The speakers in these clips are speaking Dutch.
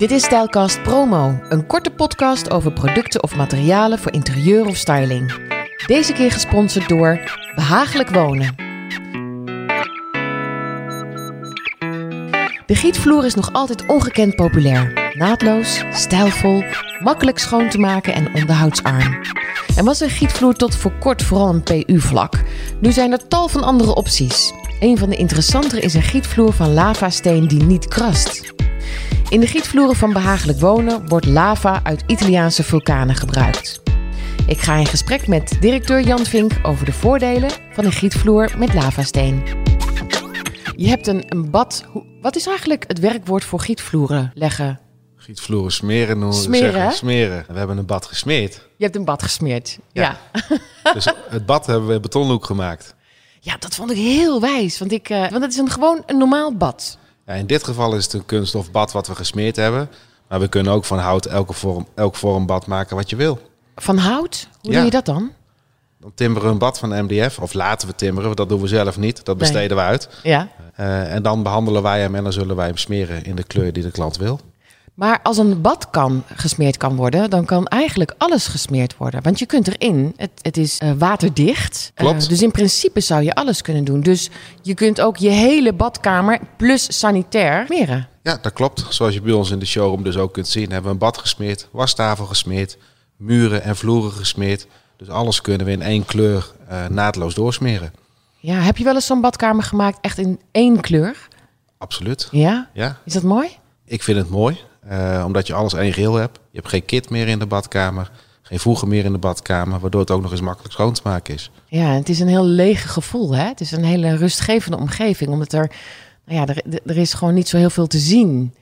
Dit is Stijlkast Promo, een korte podcast over producten of materialen voor interieur of styling. Deze keer gesponsord door Behagelijk Wonen. De gietvloer is nog altijd ongekend populair. Naadloos, stijlvol, makkelijk schoon te maken en onderhoudsarm. En was een gietvloer tot voor kort vooral een PU-vlak. Nu zijn er tal van andere opties. Een van de interessantere is een gietvloer van lavasteen die niet krast. In de gietvloeren van Behagelijk Wonen wordt lava uit Italiaanse vulkanen gebruikt. Ik ga in gesprek met directeur Jan Vink over de voordelen van een gietvloer met lavasteen. Je hebt een, een bad. Wat is eigenlijk het werkwoord voor gietvloeren leggen? Gietvloeren smeren noemen Smeren, zeggen. Smeren. We hebben een bad gesmeerd. Je hebt een bad gesmeerd. Ja. Ja. Dus het bad hebben we betonlook gemaakt. Ja, dat vond ik heel wijs. Want, ik, eh, want het is een, gewoon een normaal bad. Ja, in dit geval is het een kunststof bad wat we gesmeerd hebben. Maar we kunnen ook van hout elke vorm, elk vorm bad maken wat je wil. Van hout? Hoe Ja. doe je dat dan? Dan timmeren we een bad van MDF. Of laten we timmeren. want Dat doen we zelf niet. Dat Nee. besteden we uit. Ja. Eh, en dan behandelen wij hem en dan zullen wij hem smeren in de kleur die de klant wil. Maar als een bad kan gesmeerd kan worden, dan kan eigenlijk alles gesmeerd worden. Want je kunt erin, het, het is eh, waterdicht. Klopt. Eh, dus in principe zou je alles kunnen doen. Dus je kunt ook je hele badkamer plus sanitair smeren. Ja, dat klopt. Zoals je bij ons in de showroom dus ook kunt zien, hebben we een bad gesmeerd, wastafel gesmeerd, muren en vloeren gesmeerd. Dus alles kunnen we in één kleur eh, naadloos doorsmeren. Ja, heb je wel eens zo'n badkamer gemaakt echt in één kleur? Absoluut. Ja? Ja, Is dat mooi? ik vind het mooi, eh, omdat je alles één geheel hebt. Je hebt geen kit meer in de badkamer, geen voegen meer in de badkamer, waardoor het ook nog eens makkelijk schoon te maken is. Ja, het is een heel leeg gevoel. Hè? Het is een hele rustgevende omgeving. Omdat er, nou ja, er, er is gewoon niet zo heel veel te zien.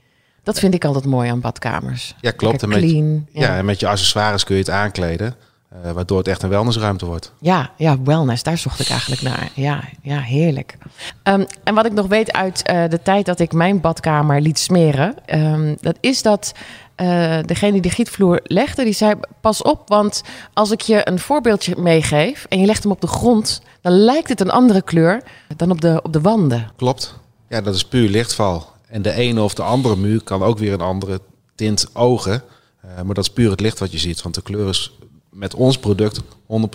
Dat vind ik altijd mooi aan badkamers. Ja, klopt. Lekker En met, clean. ja. en met je accessoires kun je het aankleden, eh, waardoor het echt een wellnessruimte wordt. Ja, ja, wellness, daar zocht ik eigenlijk naar. Ja, ja heerlijk. Ehm, en wat ik nog weet uit eh, de tijd dat ik mijn badkamer liet smeren, ehm, dat is dat eh, degene die de gietvloer legde, die zei: Pas op, want als ik je een voorbeeldje meegeef en je legt hem op de grond, dan lijkt het een andere kleur dan op de, op de wanden. Klopt. Ja, dat is puur lichtval. En de ene of de andere muur kan ook weer een andere tint ogen. Maar dat is puur het licht wat je ziet. Want de kleur is met ons product 100%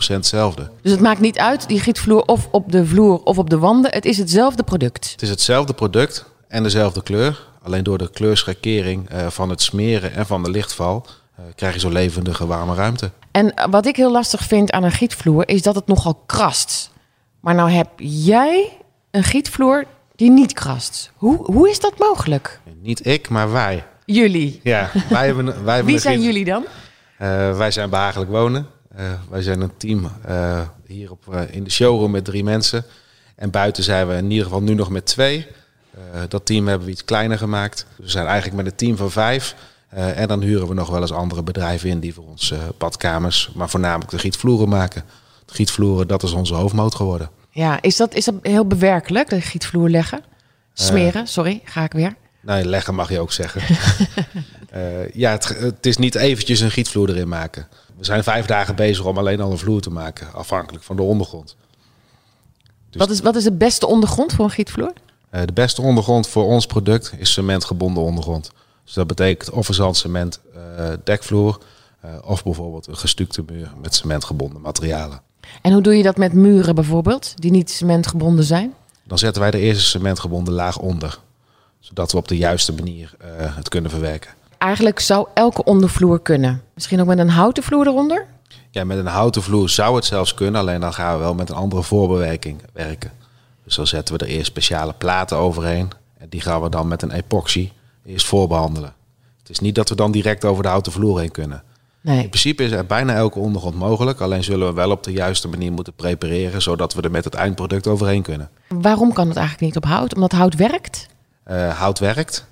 hetzelfde. Dus het maakt niet uit, die gietvloer of op de vloer of op de wanden. Het is hetzelfde product. Het is hetzelfde product en dezelfde kleur. Alleen door de kleurschakering eh, van het smeren en van de lichtval... eh, krijg je zo'n levendige, warme ruimte. En wat ik heel lastig vind aan een gietvloer is dat het nogal krast. Maar nou heb jij een gietvloer die niet krast. Hoe, hoe is dat mogelijk? Niet ik, maar wij. Jullie. Ja, wij hebben, wij hebben Wie zijn giet- jullie dan? Eh, wij zijn behagelijk wonen. Eh, wij zijn een team eh, hier op, in de showroom met drie mensen. En buiten zijn we in ieder geval nu nog met twee. Dat team hebben we iets kleiner gemaakt. We zijn eigenlijk met een team van vijf. En dan huren we nog wel eens andere bedrijven in die voor ons badkamers, maar voornamelijk de gietvloeren maken. De gietvloeren, dat is onze hoofdmoot geworden. Ja, is dat, is dat heel bewerkelijk, de gietvloer leggen? Smeren, sorry, ga ik weer. Nee, leggen mag je ook zeggen. Eh, ja, het, het is niet eventjes een gietvloer erin maken. We zijn vijf dagen bezig om alleen al een vloer te maken, afhankelijk van de ondergrond. Dus- Wat, is, wat is de beste ondergrond voor een gietvloer? Eh, de beste ondergrond voor ons product is cementgebonden ondergrond. Dus dat betekent of een zandcement eh, dekvloer of bijvoorbeeld een gestukte muur met cementgebonden materialen. En hoe doe je dat met muren bijvoorbeeld, die niet cementgebonden zijn? Dan zetten wij de eerste cementgebonden laag onder, zodat we op de juiste manier het kunnen verwerken. Eigenlijk zou elke ondervloer kunnen. Misschien ook met een houten vloer eronder? Ja, met een houten vloer zou het zelfs kunnen, alleen dan gaan we wel met een andere voorbewerking werken. Dus dan zetten we er eerst speciale platen overheen en die gaan we dan met een epoxy eerst voorbehandelen. Het is niet dat we dan direct over de houten vloer heen kunnen. In Nee. principe is er bijna elke ondergrond mogelijk, alleen zullen we wel op de juiste manier moeten prepareren, zodat we er met het eindproduct overheen kunnen. Waarom kan het eigenlijk niet op hout? Omdat hout werkt? Eh, hout werkt,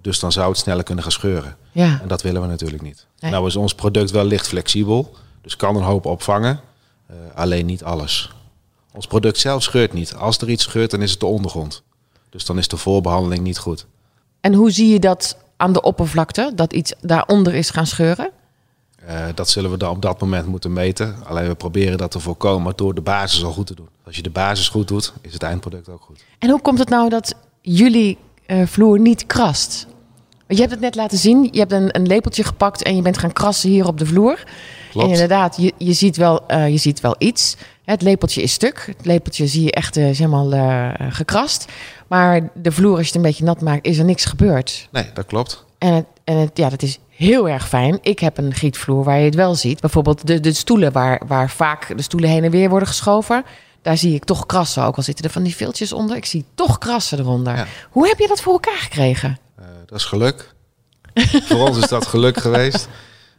dus dan zou het sneller kunnen gaan scheuren. Ja. En dat willen we natuurlijk niet. Nee. Nou is ons product wel licht flexibel, dus kan een hoop opvangen, eh, alleen niet alles. Ons product zelf scheurt niet. Als er iets scheurt, dan is het de ondergrond. Dus dan is de voorbehandeling niet goed. En hoe zie je dat aan de oppervlakte? Dat iets daaronder is gaan scheuren? Eh, dat zullen we dan op dat moment moeten meten. Alleen we proberen dat te voorkomen door de basis al goed te doen. Als je de basis goed doet, is het eindproduct ook goed. En hoe komt het nou dat jullie eh, vloer niet krast? Je hebt het net laten zien. Je hebt een, een lepeltje gepakt en je bent gaan krassen hier op de vloer. Klopt. En inderdaad, je, je, ziet wel, eh, je ziet wel iets. Het lepeltje is stuk. Het lepeltje zie je echt eh, is helemaal eh, gekrast. Maar de vloer, als je het een beetje nat maakt, is er niks gebeurd. Nee, dat klopt. En, het, en het, ja, dat is heel erg fijn. Ik heb een gietvloer waar je het wel ziet. Bijvoorbeeld de, de stoelen waar, waar vaak de stoelen heen en weer worden geschoven. Daar zie ik toch krassen. Ook al zitten er van die viltjes onder. Ik zie toch krassen eronder. Ja. Hoe heb je dat voor elkaar gekregen? Eh, dat is geluk. Voor ons is dat geluk geweest.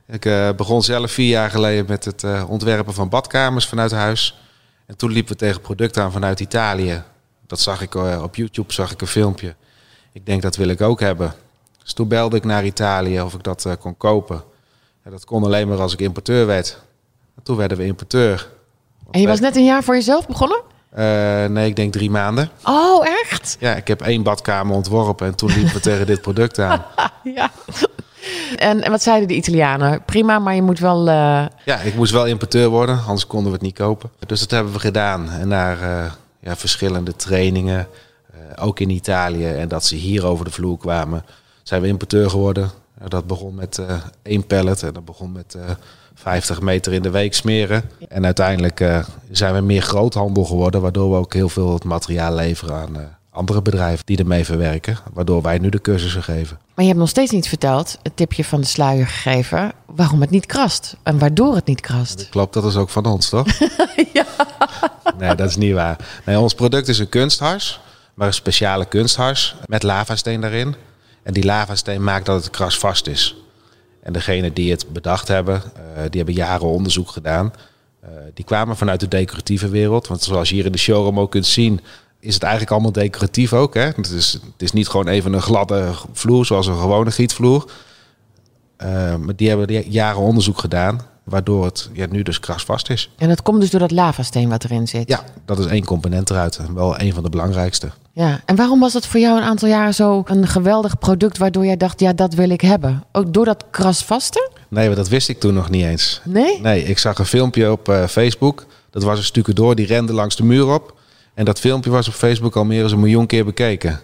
Ik eh, begon zelf vier jaar geleden met het eh, ontwerpen van badkamers vanuit huis. En toen liepen we tegen producten aan vanuit Italië. Dat zag ik op YouTube, zag ik een filmpje. Ik denk dat wil ik ook hebben. Dus toen belde ik naar Italië of ik dat kon kopen. En dat kon alleen maar als ik importeur werd. En toen werden we importeur. En je was net een jaar voor jezelf begonnen? Eh, nee, ik denk drie maanden. Oh, echt? Ja, ik heb één badkamer ontworpen en toen liepen we tegen dit product aan. ja. En, en wat zeiden de Italianen? Prima, maar je moet wel... eh, Ja, ik moest wel importeur worden, anders konden we het niet kopen. Dus dat hebben we gedaan. En naar eh, ja, verschillende trainingen, ook in Italië. En dat ze hier over de vloer kwamen, zijn we importeur geworden. Dat begon met één pallet en dat begon met 50 meter in de week smeren. En uiteindelijk eh, zijn we meer groothandel geworden, waardoor we ook heel veel het materiaal leveren aan eh, andere bedrijven die ermee verwerken. Waardoor wij nu de cursussen geven. Maar je hebt nog steeds niet verteld, het tipje van de sluier gegeven, waarom het niet krast. En waardoor het niet krast. Klopt, dat is ook van ons, toch? ja. Nee, dat is niet waar. Nee, ons product is een kunsthars, maar een speciale kunsthars met lavasteen daarin. En die lavasteen maakt dat het krasvast is. En degene die het bedacht hebben, eh, die hebben jaren onderzoek gedaan. Eh, die kwamen vanuit de decoratieve wereld. Want zoals je hier in de showroom ook kunt zien, is het eigenlijk allemaal decoratief ook. Hè? Het, is, het is niet gewoon even een gladde vloer zoals een gewone gietvloer. Eh, maar die hebben jaren onderzoek gedaan, waardoor het ja, nu dus krasvast is. En dat komt dus door dat lavasteen wat erin zit. Ja, dat is één component eruit. Wel een van de belangrijkste. ja. En waarom was het voor jou een aantal jaren zo een geweldig product waardoor jij dacht, ja, dat wil ik hebben? Ook door dat krasvaste? Nee, maar dat wist ik toen nog niet eens. Nee? Nee, ik zag een filmpje op eh, Facebook. Dat was een stukje door, die rende langs de muur op. En dat filmpje was op Facebook al meer dan een miljoen keer bekeken.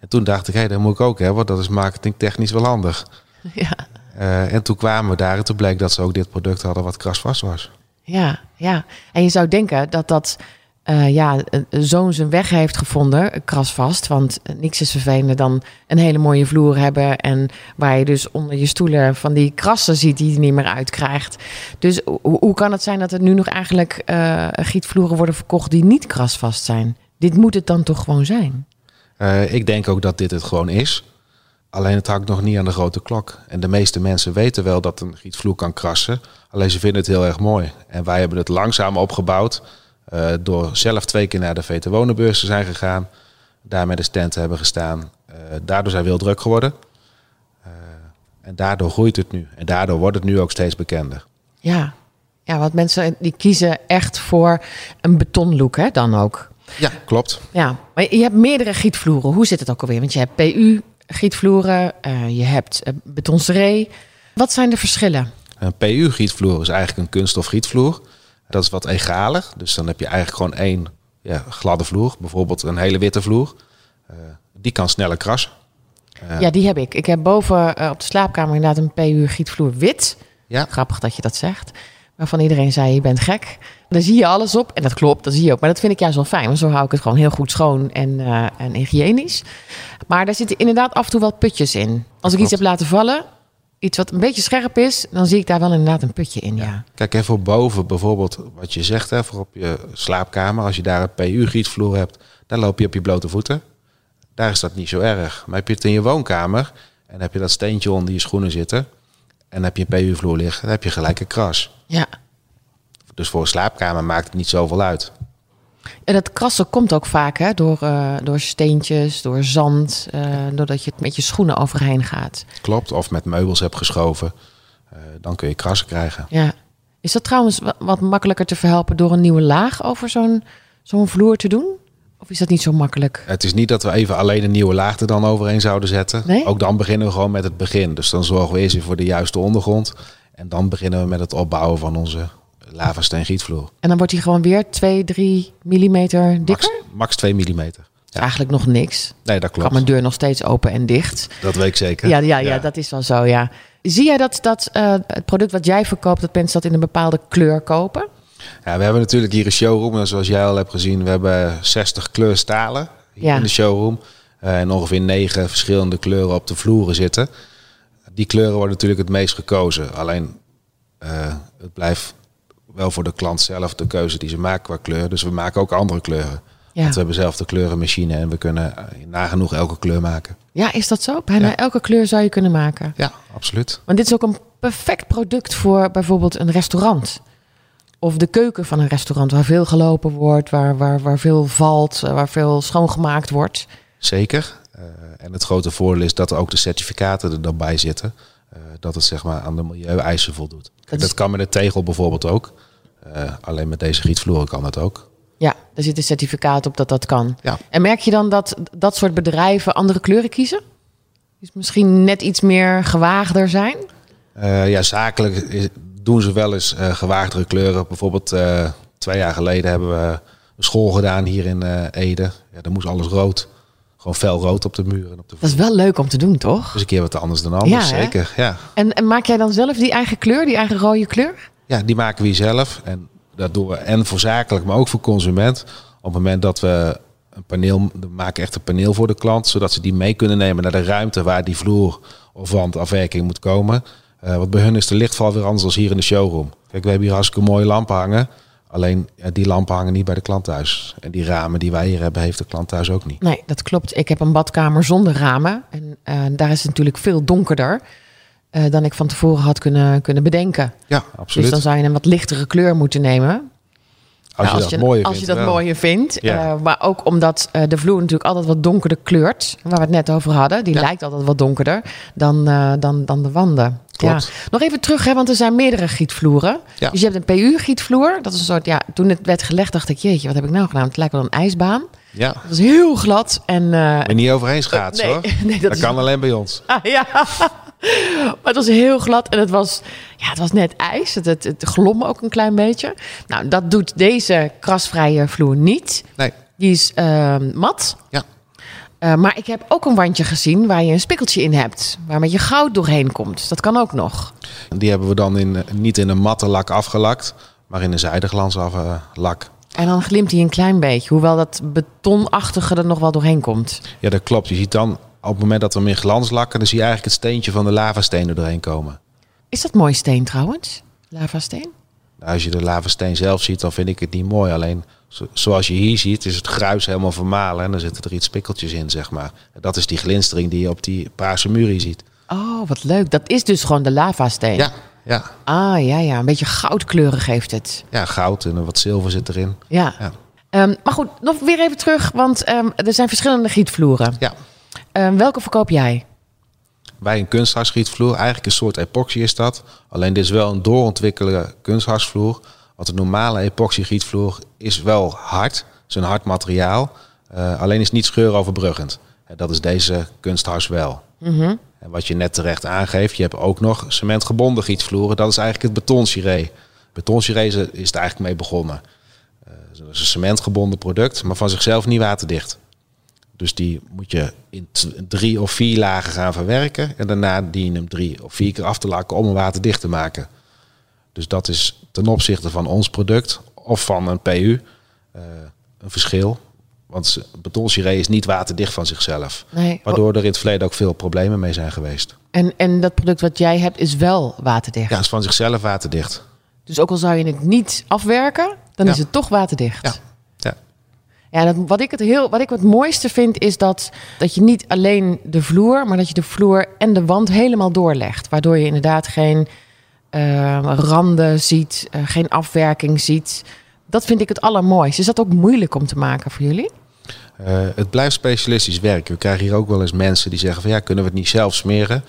En toen dacht ik, hé, dat moet ik ook hebben, want dat is marketingtechnisch wel handig. Ja. Eh, en toen kwamen we daar en toen bleek dat ze ook dit product hadden wat krasvast was. Ja, ja. En je zou denken dat dat eh, ja, zoon zijn weg heeft gevonden, krasvast. Want niks is vervelender dan een hele mooie vloer hebben. En waar je dus onder je stoelen van die krassen ziet die je niet meer uitkrijgt. Dus ho- hoe kan het zijn dat er nu nog eigenlijk eh, gietvloeren worden verkocht die niet krasvast zijn? Dit moet het dan toch gewoon zijn? Ik denk ook dat dit het gewoon is. Alleen het hangt nog niet aan de grote klok. En de meeste mensen weten wel dat een gietvloer kan krassen. Alleen ze vinden het heel erg mooi. En wij hebben het langzaam opgebouwd. eh, door zelf twee keer naar de VT Wonenbeurs te zijn gegaan. Daar met de stand te hebben gestaan. Eh, daardoor zijn we heel druk geworden. Eh, en daardoor groeit het nu. En daardoor wordt het nu ook steeds bekender. Ja. Ja, want mensen die kiezen echt voor een betonlook, hè, dan ook. Ja, klopt. Ja, maar je hebt meerdere gietvloeren. Hoe zit het ook alweer? Want je hebt PU, gietvloeren, eh, je hebt uh, betonseree. Wat zijn de verschillen? Een PU-gietvloer is eigenlijk een kunststof gietvloer. Dat is wat egaler. Dus dan heb je eigenlijk gewoon één ja, gladde vloer. Bijvoorbeeld een hele witte vloer. Uh, die kan sneller krassen. Uh, ja, die heb ik. Ik heb boven uh, op de slaapkamer inderdaad een PU-gietvloer wit. Ja. Grappig dat je dat zegt. Waarvan iedereen zei, je bent gek. Daar zie je alles op. En dat klopt, dat zie je ook. Maar dat vind ik juist wel fijn. Want zo hou ik het gewoon heel goed schoon en, uh, en hygiënisch. Maar daar zitten inderdaad af en toe wel putjes in. Als ik iets heb laten vallen, iets wat een beetje scherp is, dan zie ik daar wel inderdaad een putje in. Ja. ja. Kijk even boven, bijvoorbeeld wat je zegt, hè, voor op je slaapkamer. Als je daar een PU-gietvloer hebt, dan loop je op je blote voeten. Daar is dat niet zo erg. Maar heb je het in je woonkamer en heb je dat steentje onder je schoenen zitten en heb je een PU-vloer liggen, dan heb je gelijk een kras. Ja. Dus voor een slaapkamer maakt het niet zoveel uit. En dat krassen komt ook vaak hè, door, uh, door steentjes, door zand, uh, doordat je het met je schoenen overheen gaat. Klopt, of met meubels hebt geschoven. Uh, dan kun je krassen krijgen. Ja. Is dat trouwens wat makkelijker te verhelpen door een nieuwe laag over zo'n zo'n vloer te doen? Of is dat niet zo makkelijk? Het is niet dat we even alleen een nieuwe laag er dan overheen zouden zetten. Nee? Ook dan beginnen we gewoon met het begin. Dus dan zorgen we eerst voor de juiste ondergrond. En dan beginnen we met het opbouwen van onze lavasteen gietvloer. En dan wordt die gewoon weer 2, 3 millimeter dikker? Max, max 2 millimeter. eigenlijk nog niks. Nee, dat Kan klopt. mijn deur nog steeds open en dicht. Dat weet ik zeker. Ja, ja, ja, dat is wel zo, ja. Zie jij dat, dat eh, het product wat jij verkoopt, dat mensen dat in een bepaalde kleur kopen? Ja, we hebben natuurlijk hier een showroom. En zoals jij al hebt gezien, we hebben 60 kleurstalen hier Ja. in de showroom. Eh, en ongeveer negen verschillende kleuren op de vloeren zitten. Die kleuren worden natuurlijk het meest gekozen. Alleen eh, het blijft wel voor de klant zelf de keuze die ze maken qua kleur. Dus we maken ook andere kleuren. Ja. Want we hebben zelf de kleurenmachine en we kunnen eh, nagenoeg elke kleur maken. Ja, is dat zo? Bijna Ja. elke kleur zou je kunnen maken. Ja, absoluut. Want dit is ook een perfect product voor bijvoorbeeld een restaurant. Of de keuken van een restaurant waar veel gelopen wordt, waar, waar, waar veel valt, eh, waar veel schoongemaakt wordt. Zeker. Eh, en het grote voordeel is dat ook de certificaten er dan bij zitten. Eh, dat het zeg maar aan de milieueisen voldoet. Is- Dat kan met de tegel bijvoorbeeld ook. Alleen met deze gietvloeren kan dat ook. Ja, er zit een certificaat op dat dat kan. Ja. En merk je dan dat dat soort bedrijven andere kleuren kiezen? Dus misschien net iets meer gewaagder zijn? Ja, zakelijk is- doen ze wel eens eh, gewaagdere kleuren. Bijvoorbeeld eh, twee jaar geleden hebben we een school gedaan hier in eh, Ede. Ja, dan moest alles rood. Gewoon fel rood op de muren en op de Dat is wel leuk om te doen, toch? Dus een keer wat anders dan anders, Ja, zeker. Ja. En, en maak jij dan zelf die eigen kleur, die eigen rode kleur? Ja, die maken we zelf. En dat doen we en voor zakelijk, maar ook voor consument. Op het moment dat we een paneel, we maken echt een paneel voor de klant, zodat ze die mee kunnen nemen naar de ruimte waar die vloer of wandafwerking moet komen. Eh want bij hun is de lichtval weer anders dan hier in de showroom. Kijk, we hebben hier hartstikke mooie lampen hangen. Alleen ja, die lampen hangen niet bij de klant thuis. En die ramen die wij hier hebben, heeft de klant thuis ook niet. Nee, dat klopt. Ik heb een badkamer zonder ramen. En eh, daar is het natuurlijk veel donkerder eh, dan ik van tevoren had kunnen, kunnen bedenken. Ja, Dus absoluut. dan zou je een wat lichtere kleur moeten nemen. Als je dat mooier als vindt. je dat wel. mooier vindt. Ja. Eh, maar ook omdat eh, de vloer natuurlijk altijd wat donkerder kleurt. Waar we het net over hadden. Die Ja. lijkt altijd wat donkerder dan, eh, dan, dan de wanden. Klopt. Ja. Nog even terug, hè, want er zijn meerdere gietvloeren. Ja. Dus je hebt een PU-gietvloer. Dat is een soort, ja, toen het werd gelegd dacht ik, jeetje, wat heb ik nou gedaan? Het lijkt wel een ijsbaan. Ja, Dat is heel glad. En, eh, en niet overheen schaatsen nee, hoor. nee, dat dat is- kan alleen bij ons. Ah, ja. Maar het was heel glad en het was, ja, het was net ijs. Het, het, het glom ook een klein beetje. Nou, dat doet deze krasvrije vloer niet. Nee, Die is ehm, mat. ja. Eh, maar ik heb ook een wandje gezien waar je een spikkeltje in hebt. Waar met je goud doorheen komt. Dat kan ook nog. Die hebben we dan in, niet in een matte lak afgelakt, maar in een zijdeglans af, eh, lak. En dan glimt hij een klein beetje. Hoewel dat betonachtige er nog wel doorheen komt. Ja, dat klopt. Je ziet dan op het moment dat we hem in glans lakken, dan zie je eigenlijk het steentje van de lavasteen er doorheen komen. Is dat mooi steen trouwens? Lavasteen? Nou, als je de lavasteen zelf ziet, dan vind ik het niet mooi. Alleen zo- zoals je hier ziet, is het gruis helemaal vermalen en dan zitten er iets spikkeltjes in, zeg maar. Dat is die glinstering die je op die paarse muur hier ziet. Oh, wat leuk. Dat is dus gewoon de lavasteen. Ja, ja, Ah, ja, ja. Een beetje goudkleurig heeft het. ja, goud en wat zilver zit erin. Ja. Ja. Ehm, maar goed, nog weer even terug, want ehm, er zijn verschillende gietvloeren. Ja, Ehm, welke verkoop jij? Bij een kunstharsvloer, eigenlijk een soort epoxy is dat. Alleen dit is wel een doorontwikkelde kunstharsvloer. Want de normale epoxygietvloer is wel hard. Het is een hard materiaal. Eh, alleen is het niet scheuroverbruggend. En dat is deze kunsthars wel. En wat je net terecht aangeeft, je hebt ook nog cementgebonden gietvloeren. Dat is eigenlijk het betonsiree. Betonsiree is het eigenlijk mee begonnen. Eh, dat is een cementgebonden product, maar van zichzelf niet waterdicht. Dus die moet je in drie of vier lagen gaan verwerken. En daarna dien je hem drie of vier keer af te lakken om hem waterdicht te maken. Dus dat is ten opzichte van ons product of van een PU eh, een verschil. Want betonsiree is niet waterdicht van zichzelf. Nee. Waardoor er in het verleden ook veel problemen mee zijn geweest. En, en dat product wat jij hebt is wel waterdicht. Ja, is van zichzelf waterdicht. Dus ook al zou je het niet afwerken, dan Ja. is het toch waterdicht. Ja. Ja. Wat, ik het heel, wat ik het mooiste vind is dat, dat je niet alleen de vloer, maar dat je de vloer en de wand helemaal doorlegt. Waardoor je inderdaad geen eh, randen ziet, eh, geen afwerking ziet. Dat vind ik het allermooiste. Is dat ook moeilijk om te maken voor jullie? Eh, het blijft specialistisch werk. We krijgen hier ook wel eens mensen die zeggen van ja, kunnen we het niet zelf smeren?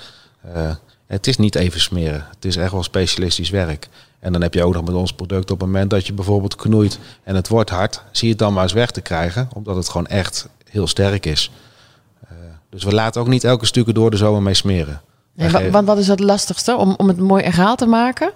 Het is niet even smeren. Het is echt wel specialistisch werk. En dan heb je ook nog met ons product op het moment dat je bijvoorbeeld knoeit en het wordt hard, zie je het dan maar eens weg te krijgen, omdat het gewoon echt heel sterk is. Eh, dus we laten ook niet elke stukken door de zomer mee smeren. Nee, geven- want wat is het lastigste? Om, om het mooi egaal te maken?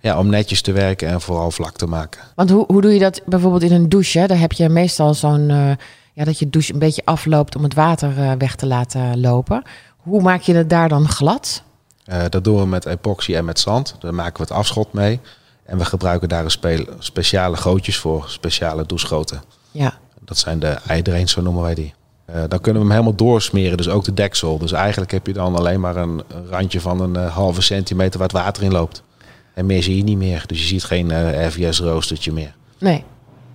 ja, om netjes te werken en vooral vlak te maken. Want hoe, hoe doe je dat bijvoorbeeld in een douche? Hè? Daar heb je meestal zo'n eh, ja, dat je douche een beetje afloopt om het water eh, weg te laten lopen. Hoe maak je het daar dan glad? Eh, dat doen we met epoxy en met zand. Daar maken we het afschot mee. En we gebruiken daar een spe- speciale gootjes voor, speciale douchegoten. Ja, Dat zijn de eidrains, zo noemen wij die. Eh, dan kunnen we hem helemaal doorsmeren, dus ook de deksel. Dus eigenlijk heb je dan alleen maar een, randje van een eh, halve centimeter waar het water in loopt. En meer zie je niet meer. Dus je ziet geen RVS roostertje meer. nee.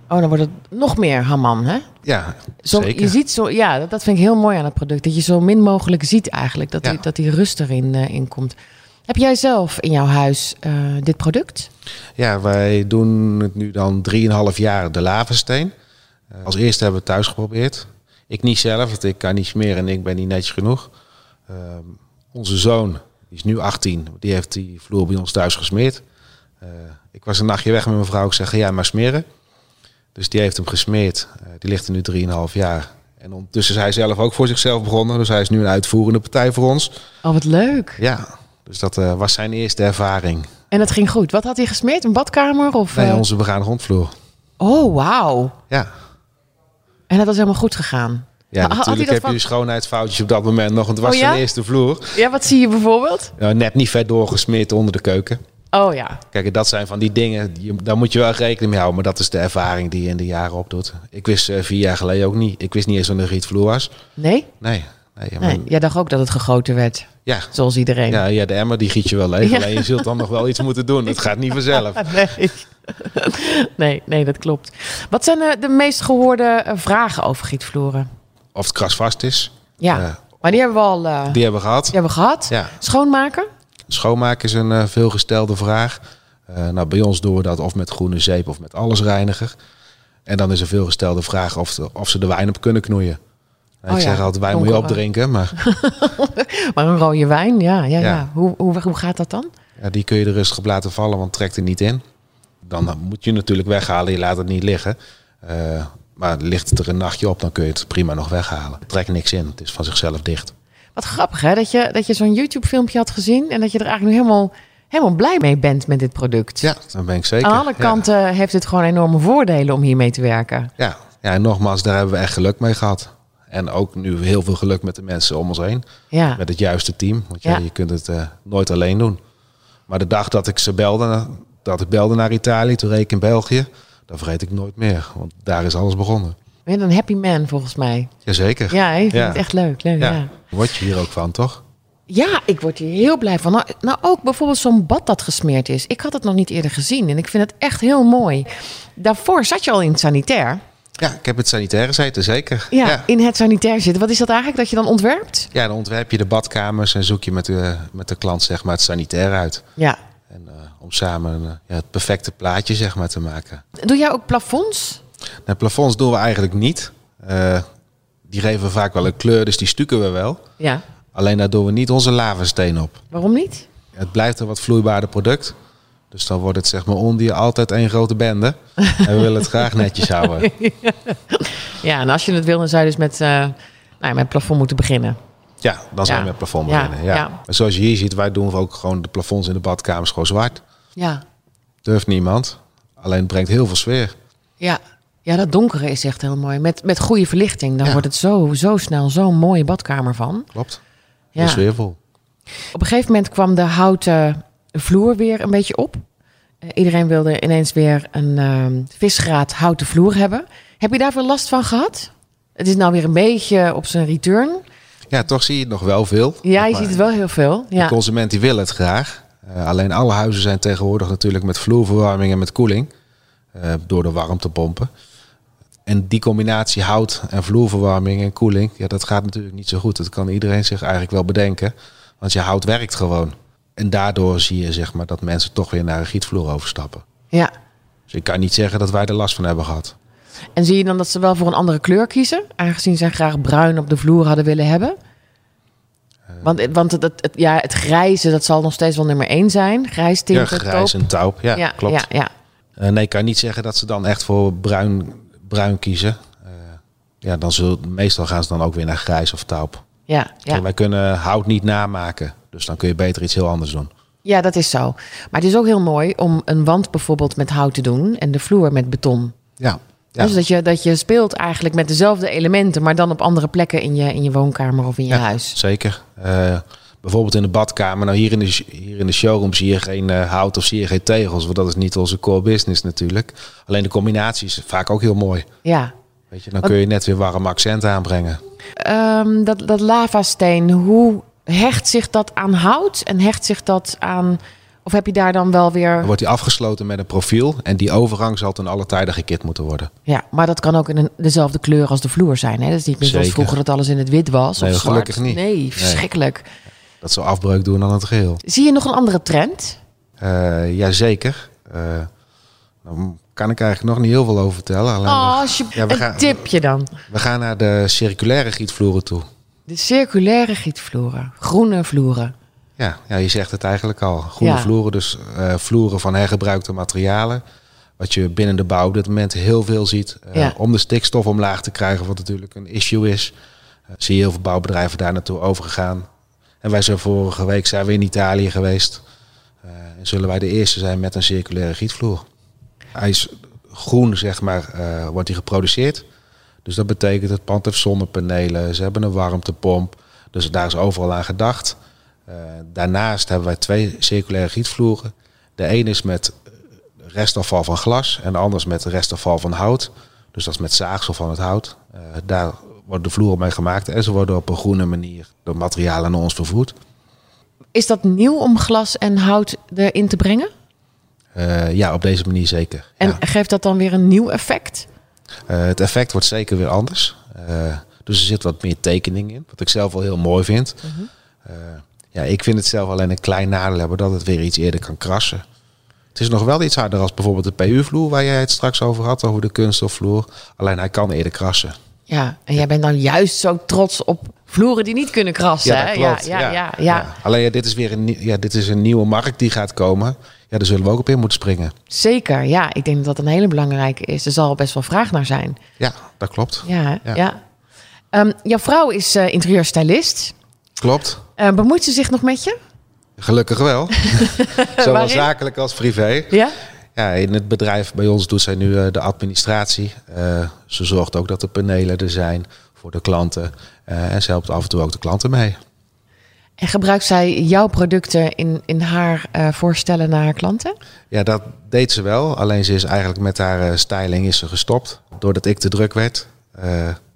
Oh, dan wordt het nog meer haman, hè? Ja, Zo, zeker. Je ziet zo, ja, dat, dat vind ik heel mooi aan het product. Dat je zo min mogelijk ziet eigenlijk. Dat, Ja. die, dat die rust erin eh, in komt. Heb jij zelf in jouw huis eh, dit product? Ja, wij doen het nu dan 3,5 jaar de lavasteen. Eh, als eerste hebben we het thuis geprobeerd. Ik niet zelf, want ik kan niet smeren en ik ben niet netjes genoeg. Ehm, onze zoon, die is nu 18, die heeft die vloer bij ons thuis gesmeerd. Ik was een nachtje weg met mijn vrouw. Ik zeg, ga jij maar smeren. Dus die heeft hem gesmeerd. Eh, die ligt er nu 3,5 jaar. En ondertussen is hij zelf ook voor zichzelf begonnen. Dus hij is nu een uitvoerende partij voor ons. Oh, wat leuk. Ja, dus dat eh, was zijn eerste ervaring. En het ging goed. Wat had hij gesmeerd? Een badkamer? Of, Nee, eh, onze begane grondvloer. Oh, wauw. Ja, En dat was helemaal goed gegaan. Ja, Ha- natuurlijk dat heb van- je schoonheidsfoutjes op dat moment nog. Want het was Oh, ja? zijn eerste vloer. Ja, wat zie je bijvoorbeeld? Ja, net niet vet doorgesmeerd onder de keuken. Oh ja. Kijk, dat zijn van die dingen, die- daar moet je wel rekening mee houden. Maar dat is de ervaring die je in de jaren opdoet. Ik wist eh, vier jaar geleden ook niet. Ik wist niet eens wat een rietvloer was. Nee? Nee. nee, maar- Nee. Jij dacht ook dat het gegoten werd. ja, Zoals iedereen. ja, ja, de emmer die giet je wel leeg. Ja. Alleen je zult dan nog wel iets moeten doen. Het gaat niet vanzelf. Nee. nee, nee, dat klopt. Wat zijn de, de meest gehoorde eh, vragen over gietvloeren? Of het krasvast is. Ja, Eh, maar die hebben we al eh, die hebben we gehad. die hebben we gehad. Ja. Schoonmaken? Schoonmaken is een eh, veelgestelde vraag. Eh, nou, bij ons doen we dat of met groene zeep of met allesreiniger. En dan is een veelgestelde vraag of, de- of ze de wijn op kunnen knoeien. Oh ik ja, zeg altijd, wijn moet je opdrinken, maar Maar een rode wijn, ja, ja, ja. Ja. Hoe, hoe, hoe gaat dat dan? ja, die kun je er rustig op laten vallen, want trekt er niet in. Dan moet je natuurlijk weghalen, je laat het niet liggen. Eh, maar ligt het er een nachtje op, dan kun je het prima nog weghalen. Trekt niks in, het is van zichzelf dicht. Wat grappig hè, dat je, dat je zo'n YouTube filmpje had gezien... en dat je er eigenlijk nu helemaal, helemaal blij mee bent met dit product. Ja, dan ben ik zeker. Aan alle Ja. kanten heeft het gewoon enorme voordelen om hiermee te werken. Ja. ja, en nogmaals, daar hebben we echt geluk mee gehad. En ook nu heel veel geluk met de mensen om ons heen. Ja, met het juiste team. Want ja, Ja. je kunt het eh, nooit alleen doen. Maar de dag dat ik ze belde, dat ik belde naar Italië, toen reed ik in België, dan vergeet ik nooit meer. Want daar is alles begonnen. Ben een happy man volgens mij. Jazeker. Ja, ik vind Ja. het echt leuk. leuk ja. Ja. Ja. Word je hier ook van, toch? ik word hier heel blij van. Nou, nou, ook bijvoorbeeld zo'n bad dat gesmeerd is. Ik had het nog niet eerder gezien en ik vind het echt heel mooi. Daarvoor zat je al in het sanitair. Ja, ik heb het sanitair gezeten, zeker. Ja, ja. in het sanitair zitten. Wat is dat eigenlijk dat je dan ontwerpt? Ja, dan ontwerp je de badkamers en zoek je met de, met de klant zeg maar, het sanitair uit. Ja. En, eh, om samen eh, ja, het perfecte plaatje zeg maar, te maken. Doe jij ook plafonds? Nou, plafonds doen we eigenlijk niet. Eh, die geven vaak wel een kleur, dus die stukken we wel. Ja. Alleen daar doen we niet onze lavasteen op. Waarom niet? Het blijft een wat vloeibaarder product. Dus dan wordt het zeg maar onder je altijd één grote bende. En we willen het graag netjes houden. Ja, en als je het wil, dan zou je dus met, eh nou ja, met plafond moeten beginnen. Ja, dan zijn Ja. we met plafond beginnen. Ja. zoals je hier ziet, wij doen ook gewoon de plafonds in de badkamers gewoon zwart. Ja. Durft niemand. Alleen het brengt heel veel sfeer. Ja. Ja, dat donkere is echt heel mooi. Met, met goede verlichting, dan Ja. wordt het zo, zo snel zo'n mooie badkamer van. Klopt. Ja. Heel sfeervol. Op een gegeven moment kwam de houten vloer weer een beetje op. Eh, iedereen wilde ineens weer een ehm visgraat houten vloer hebben. Heb je daar veel last van gehad? Het is nou weer een beetje op zijn return. Ja, toch zie je het nog wel veel. Ja, je ziet het wel heel veel. De consument die wil het graag. Eh, alleen alle huizen zijn tegenwoordig natuurlijk met vloerverwarming en met koeling. eh, door de warmtepompen. En die combinatie hout en vloerverwarming en koeling, ja, dat gaat natuurlijk niet zo goed. Dat kan iedereen zich eigenlijk wel bedenken. Want je hout werkt gewoon. En daardoor zie je zeg maar, dat mensen toch weer naar een gietvloer overstappen. ja. Dus ik kan niet zeggen dat wij er last van hebben gehad. En zie je dan dat ze wel voor een andere kleur kiezen? Aangezien zij graag bruin op de vloer hadden willen hebben? Want, want het, het, het- ja, het grijze, dat zal nog steeds wel nummer één zijn. Grijs Ja, tinten, grijs en taup. Ja, ja, klopt. Ja, ja. Eh, nee, ik kan niet zeggen dat ze dan echt voor bruin, bruin kiezen. Eh, ja, dan zullen, meestal gaan ze dan ook weer naar grijs of taup. ja, ja. Wij kunnen hout niet namaken. Dus dan kun je beter iets heel anders doen. Ja, dat is zo. Maar het is ook heel mooi om een wand bijvoorbeeld met hout te doen en de vloer met beton. Ja, Ja. Dus dat je, dat je speelt eigenlijk met dezelfde elementen, maar dan op andere plekken in je, in je woonkamer of in je Ja, huis. Zeker. Eh, bijvoorbeeld in de badkamer. Nou, hier in de, hier in de showroom zie je geen eh, hout of zie je geen tegels. Want dat is niet onze core business natuurlijk. Alleen de combinatie is vaak ook heel mooi. Ja. Weet je, dan kun je net weer warm accent aanbrengen. Ehm, dat, dat lavasteen, hoe hecht zich dat aan hout en hecht zich dat aan... Of heb je daar dan wel Dan weer... wordt die afgesloten met een profiel. En die overgang zal ten alle tijden gekit moeten worden. Ja, maar dat kan ook in een, dezelfde kleur als de vloer zijn. Hè? Dat is niet meer zoals vroeger dat alles in het wit was Nee, of gelukkig niet. Nee, verschrikkelijk. Dat zal afbreuk doen aan het geheel. Zie je nog een andere trend? Eh jazeker. Daar kan ik eigenlijk nog niet heel veel over vertellen. Alleen Oh, als je, ja, we een gaan- tipje dan. we gaan naar de circulaire gietvloeren toe. De circulaire gietvloeren. Groene vloeren. Ja, ja, je zegt het eigenlijk al. Groene Ja. vloeren, dus eh, vloeren van hergebruikte materialen. Wat je binnen de bouw op dit moment heel veel ziet. Ja. Om de stikstof omlaag te krijgen, wat natuurlijk een issue is. zie je heel veel bouwbedrijven daar naartoe overgegaan. En wij zijn vorige week zijn we in Italië geweest. Eh, en zullen wij de eerste zijn met een circulaire gietvloer. Hij is groen, zeg maar, eh, wordt hij geproduceerd. Dus dat betekent het pand heeft zonnepanelen. Ze hebben een warmtepomp. Dus daar is overal aan gedacht. Eh, daarnaast hebben wij twee circulaire gietvloeren. De een is met restafval van glas en de ander is met restafval van hout. Dus dat is met zaagsel van het hout. Daar worden de vloeren mee gemaakt en ze worden op een groene manier door materialen naar ons vervoerd. Is dat nieuw om glas en hout erin te brengen? Eh, ja, op deze manier zeker. En Ja. geeft dat dan weer een nieuw effect? Eh, het effect wordt zeker weer anders. Eh, dus er zit wat meer tekening in, wat ik zelf wel heel mooi vind. Eh, ja, ik vind het zelf alleen een klein nadeel hebben dat het weer iets eerder kan krassen. Het is nog wel iets harder als bijvoorbeeld de PU-vloer waar jij het straks over had, over de kunststofvloer. Alleen hij kan eerder krassen. Ja, en jij bent dan juist zo trots op vloeren die niet kunnen krassen. klopt. Ja, ja, ja, ja. Alleen ja, dit is weer een, ja, dit is een nieuwe markt die gaat komen. Ja, daar zullen we ook op in moeten springen. Zeker. Ja, ik denk dat dat een hele belangrijke is. Er zal best wel vraag naar zijn. Ja, dat klopt. Ja? Ja. ja. Ehm, jouw vrouw is eh interieurstylist. Klopt. Eh, bemoeit ze zich nog met je? Gelukkig wel. Zowel zakelijk als privé. Ja? Ja, in het bedrijf bij ons doet zij nu eh, de administratie. Eh, ze zorgt ook dat de panelen er zijn voor de klanten. Eh, en ze helpt af en toe ook de klanten mee. En gebruikt zij jouw producten in, in haar voorstellen naar haar klanten? Ja, dat deed ze wel. Alleen ze is eigenlijk met haar eh, styling is ze gestopt. Doordat ik te druk werd,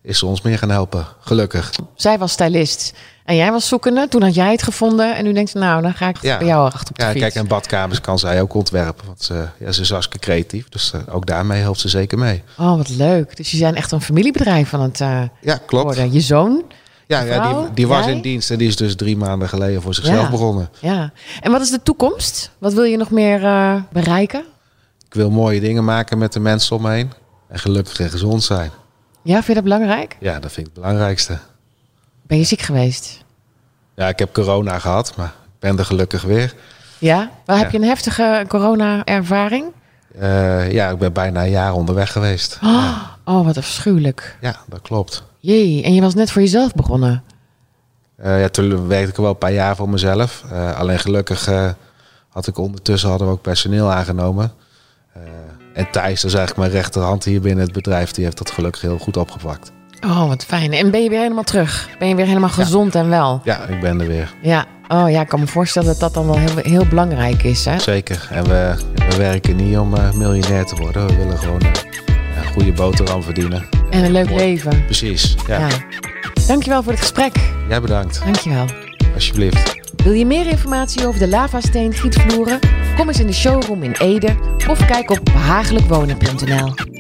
is ze ons meer gaan helpen. Gelukkig. Zij was stylist en jij was zoekende. Toen had jij het gevonden en nu denkt ze, nou, dan ga ik Ja. bij jou achter op de Ja, fiets. kijk, en badkamers kan zij ook ontwerpen. Want ze, ja, ze is hartstikke creatief. Dus eh, ook daarmee helpt ze zeker mee. Oh, wat leuk. Dus je zijn echt een familiebedrijf van het eh, Ja, klopt. worden. Je zoon? Ja, ja vrouw, die, die was in dienst en die is dus drie maanden geleden voor zichzelf Ja. begonnen. Ja. En wat is de toekomst? Wat wil je nog meer eh, bereiken? Ik wil mooie dingen maken met de mensen om me heen. En gelukkig en gezond zijn. Ja, vind je dat belangrijk? Ja, dat vind ik het belangrijkste. Ben je ziek geweest? Ja, ik heb corona gehad, maar ik ben er gelukkig weer. Ja? Waar heb je een heftige corona-ervaring? Eh, ja, ik ben bijna een jaar onderweg geweest. Oh, oh, wat afschuwelijk. Ja, dat klopt. Jee, en je was net voor jezelf begonnen. Eh, ja, toen werkte ik wel een paar jaar voor mezelf. Eh, alleen gelukkig had ik ondertussen hadden we ook personeel aangenomen. En Thijs, dat is eigenlijk mijn rechterhand hier binnen het bedrijf, die heeft dat gelukkig heel goed opgepakt. Oh, wat fijn. En ben je weer helemaal terug? Ben je weer helemaal gezond en wel? Ja, ik ben er weer. Ja. Oh ja, ik kan me voorstellen dat dat dan wel heel, heel belangrijk is, hè? Zeker. En we, we werken niet om eh, miljonair te worden. We willen gewoon eh, een goede boterham verdienen. En een leuk leven. Precies. Ja. Ja. Dankjewel voor het gesprek. Jij bedankt. Dankjewel. Alsjeblieft. Wil je meer informatie over de lavasteen gietvloeren? Kom eens in de showroom in Ede of kijk op behagelijkwonen.nl.